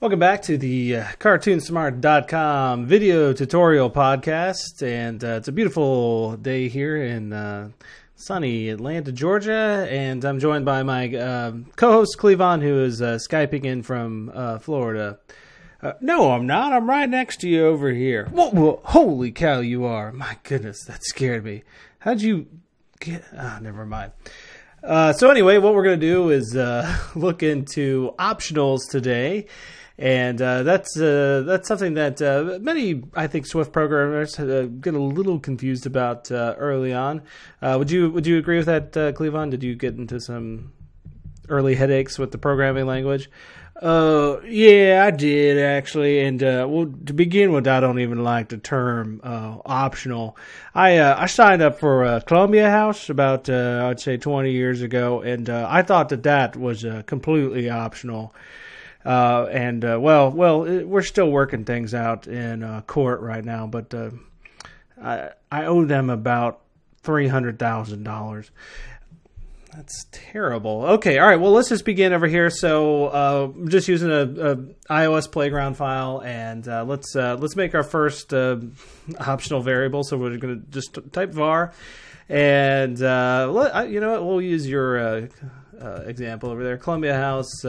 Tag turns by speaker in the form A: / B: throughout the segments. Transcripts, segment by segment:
A: Welcome back to the uh, CartoonSmart.com video tutorial podcast. And uh, it's a beautiful day here in uh, sunny Atlanta, Georgia. And I'm joined by my uh, co host, Cleavon, who is uh, Skyping in from uh, Florida. Uh, no, I'm not. I'm right next to you over here. Whoa, whoa, holy cow, you are. My goodness, that scared me. How'd you get. Ah, never mind. So anyway, what we're going to do is look into optionals today, and uh, that's uh, that's something that uh, many, I think, Swift programmers uh, get a little confused about early on. would you Would you agree with that, Cleavon? Did you get into some early headaches with the programming language? Uh, yeah, I did actually. And uh, well, to begin with, I don't even like the term uh, optional. I uh, I signed up for uh, Columbia House about uh, I'd say 20 years ago, and uh, I thought that that was uh, completely optional. Uh, and uh, well, well, it, we're still working things out in uh, court right now, but uh, I I owe them about three hundred thousand dollars. That's terrible. Okay, all right. Well, let's just begin over here. So, uh, I'm just using a, a, iOS Playground file, and uh, let's uh, let's make our first uh, optional variable. So we're going to just type var, and uh, let, you know what? We'll use your example over there, Columbia House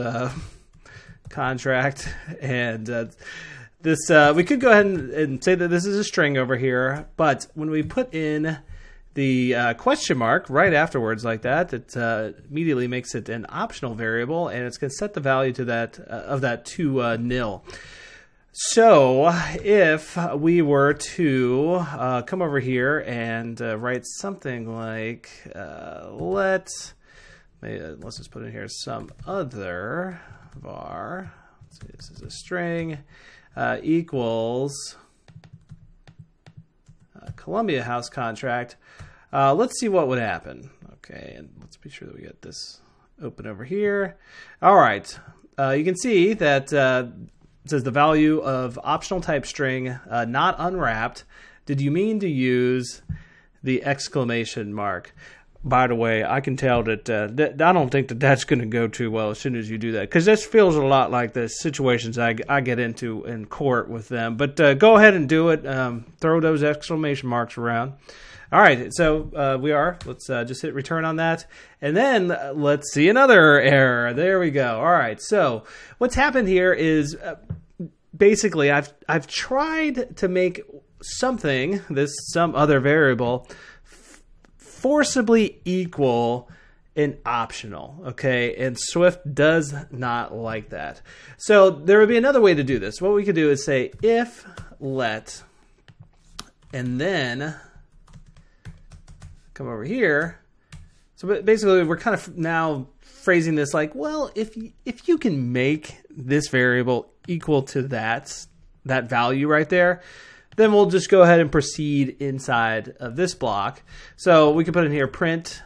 A: contract, and this. we could go ahead and, and say that this is a string over here, but when we put in the uh, question mark right afterwards like that it uh, immediately makes it an optional variable and it's going to set the value to that uh, of that to uh, nil so if we were to uh, come over here and uh, write something like let let's just put in here some other var this is a string equals Columbia House contract uh, let's see what would happen. Okay, and let's be sure that we get this open over here. All right, uh, you can see that uh, it says the value of optional type string uh, not unwrapped. Did you mean to use the exclamation mark? By the way, I can tell that, uh, that I don't think that that's going to go too well as soon as you do that because this feels a lot like the situations I, I get into in court with them. But uh, go ahead and do it. Um, throw those exclamation marks around. All right, so uh, we are. Let's uh, just hit return on that, and then uh, let's see another error. There we go. All right, so what's happened here is uh, basically I've I've tried to make something this some other variable forcibly equal an optional. Okay, and Swift does not like that. So there would be another way to do this. What we could do is say if let, and then come over here. So basically, we're kind of now phrasing this like, well, if if you can make this variable equal to that that value right there, then we'll just go ahead and proceed inside of this block. So we can put in here print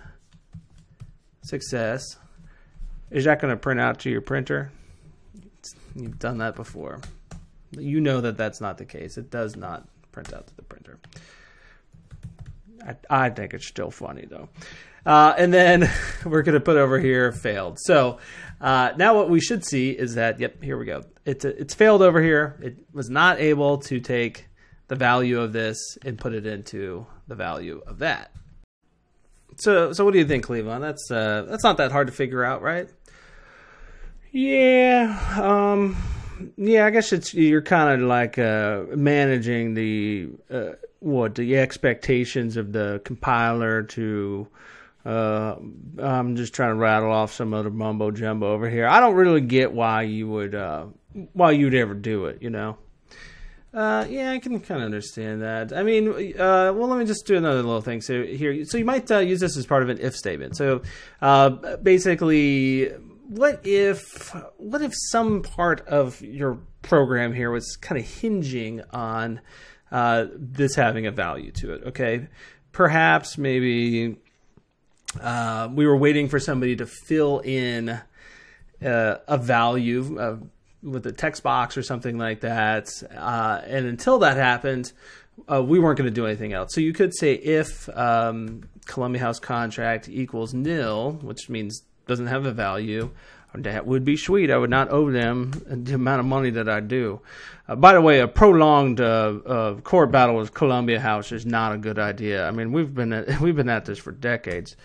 A: success. Is that going to print out to your printer? You've done that before. You know that that's not the case. It does not print out to the printer. I, I think it's still funny though. Uh, and then we're going to put over here failed. So uh, now what we should see is that, yep, here we go. It's, it's failed over here. It was not able to take the value of this and put it into the value of that. So, so what do you think, Cleavon? That's uh, that's not that hard to figure out, right? Yeah, um, yeah. I guess it's you're kind of like uh, managing the uh, what the expectations of the compiler to uh, I'm just trying to rattle off some other mumbo jumbo over here. I don't really get why you would uh, why you'd ever do it, you know. Uh, yeah, I can kind of understand that. I mean, uh, well, let me just do another little thing. So here, so you might uh, use this as part of an if statement. So uh, basically, what if what if some part of your program here was kind of hinging on uh, this having a value to it. Okay, perhaps maybe uh, we were waiting for somebody to fill in uh, a value uh, with a text box or something like that, uh, and until that happened, uh, we weren't going to do anything else. So you could say if um, Columbia House contract equals nil, which means doesn't have a value. That would be sweet. I would not owe them the amount of money that I do. Uh, by the way, a prolonged uh, uh, court battle with Columbia House is not a good idea. I mean, we've been at, we've been at this for decades.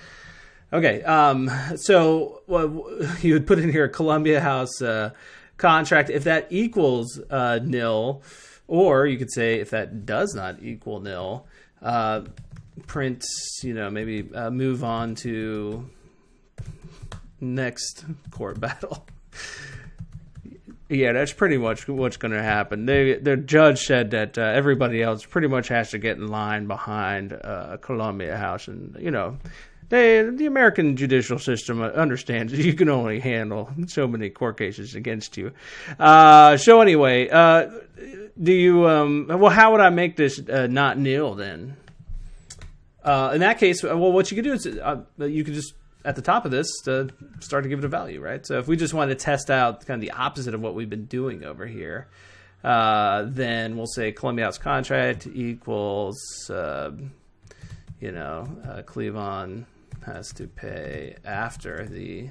A: Okay, um, so well, you would put in here Columbia House uh, contract if that equals uh, nil, or you could say if that does not equal nil, uh, print. You know, maybe move on to next court battle. yeah, that's pretty much what's going to happen. They, the judge said that uh, everybody else pretty much has to get in line behind uh, Columbia House, and you know, they, the American judicial system understands you can only handle so many court cases against you. Uh, so anyway, uh, do you? Um, well, how would I make this uh, not nil then? Uh, in that case, well, what you could do is you could just at the top of this to start to give it a value, right? So if we just want to test out kind of the opposite of what we've been doing over here, uh, then we'll say Columbia House contract equals, uh, you know, uh, Cleavon has to pay after the.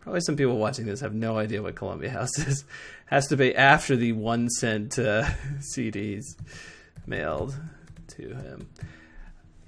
A: Probably some people watching this have no idea what Columbia House is. Has to pay after the one cent uh, CDs mailed to him.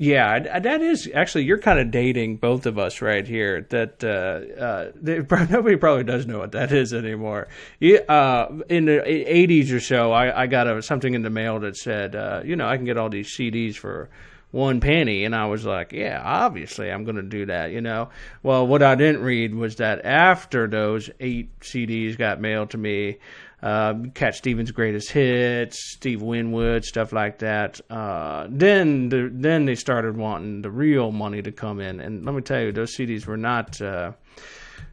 A: Yeah, that is actually you're kind of dating both of us right here. That uh, uh, they, nobody probably does know what that is anymore. uh, in the '80s or so, I, I got a, something in the mail that said, uh, you know, I can get all these CDs for one penny, and I was like, yeah, obviously I'm going to do that. You know, well, what I didn't read was that after those eight CDs got mailed to me, uh, Cat Stevens' greatest hits, Steve Winwood, stuff like that. Uh, then the, then they started wanting the real money to come in, and let me tell you, those CDs were not. Uh,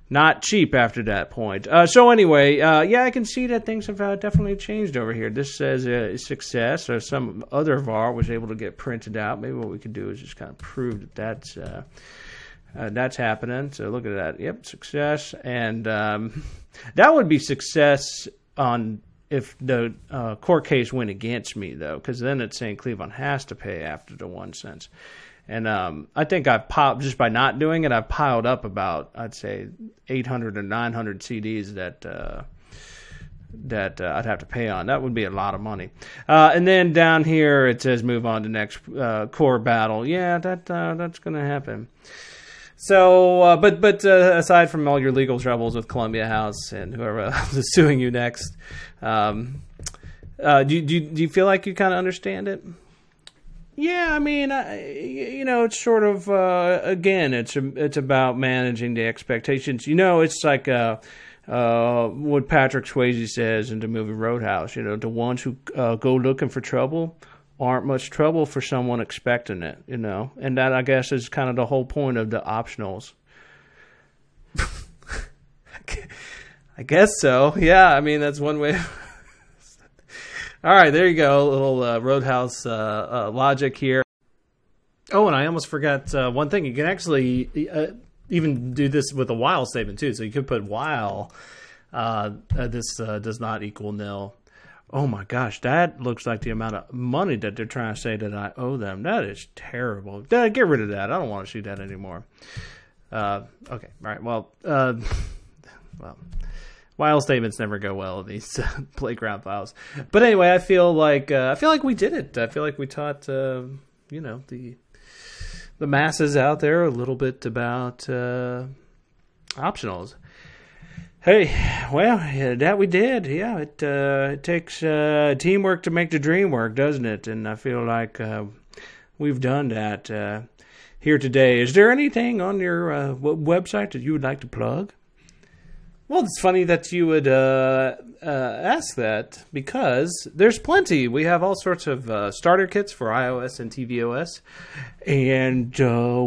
A: not cheap after that point. Uh, so anyway, uh, yeah, I can see that things have uh, definitely changed over here. This says uh, success, or some other VAR was able to get printed out. Maybe what we could do is just kind of prove that that's uh, uh, that's happening. So look at that. Yep, success, and um, that would be success on if the court case went against me though, because then it's saying Cleavon has to pay after the one cents. And um, I think I've piled just by not doing it, I've piled up about I'd say 800 or 900 CDs that uh, that uh, I'd have to pay on. That would be a lot of money. Uh, and then down here it says move on to next uh, core battle. Yeah, that uh, that's going to happen. So, uh, but but aside from all your legal troubles with Columbia House and whoever else is suing you next, um, do, do do you feel like you kind of understand it? Yeah, I mean, I, you know, it's sort of uh, again, it's it's about managing the expectations. You know, it's like uh, uh, what Patrick Swayze says in the movie Roadhouse. You know, the ones who uh, go looking for trouble aren't much trouble for someone expecting it, you know. And that I guess is kind of the whole point of the optionals. I guess so. Yeah, I mean that's one way. All right, there you go. A little uh, Roadhouse uh, uh, logic here. Oh, and I almost forgot uh, one thing. You can actually uh, even do this with a while statement too. So you could put while uh, this does not equal nil oh my gosh, that looks like the amount of money that they're trying to say that I owe them. That is terrible. Get rid of that. I don't want to see that anymore. Okay, all right. Well, well, while statements never go well in these uh, playground files. But anyway, I feel like uh, I feel like we did it. I feel like we taught uh, you know the the masses out there a little bit about uh, optionals. Hey, well, that we did. Yeah, it uh, it takes teamwork to make the dream work, doesn't it? And I feel like we've done that here today. Is there anything on your website that you would like to plug? Well, it's funny that you would uh, ask that because there's plenty. We have all sorts of starter kits for iOS and tvOS. And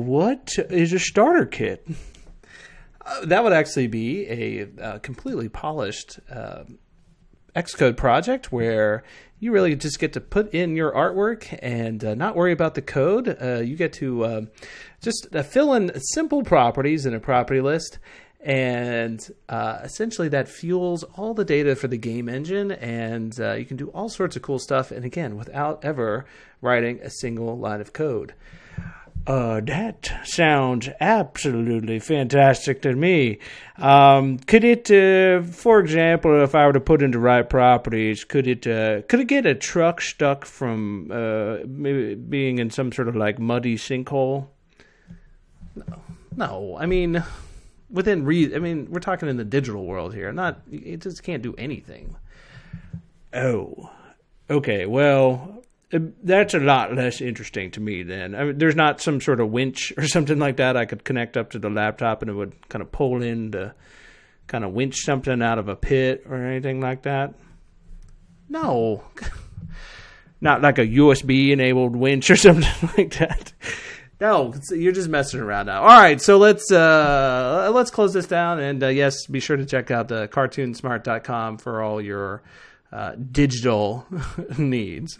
A: what is a starter kit? Uh, that would actually be a, a completely polished uh, Xcode project where you really just get to put in your artwork and uh, not worry about the code. Uh, you get to uh, just uh, fill in simple properties in a property list, and essentially that fuels all the data for the game engine, and you can do all sorts of cool stuff. And again, without ever writing a single line of code.
B: Uh, that sounds absolutely fantastic to me. Um, could it, uh, for example, if I were to put into right properties, could it uh, could it get a truck stuck from uh, maybe being in some sort of like muddy sinkhole?
A: No, No, I mean, within reason. I mean, we're talking in the digital world here. Not it just can't do anything.
B: Oh, okay. Well, uh, that's a lot less interesting to me then. I mean, there's not some sort of winch or something like that I could connect up to the laptop and it would kind of pull in to kind of winch something out of a pit or anything like that.
A: No,
B: Not like a USB enabled winch or something like that.
A: No, you're just messing around now. All right, so let's uh, let's close this down, and uh, yes, be sure to check out the cartoonsmart.com for all your uh, digital needs.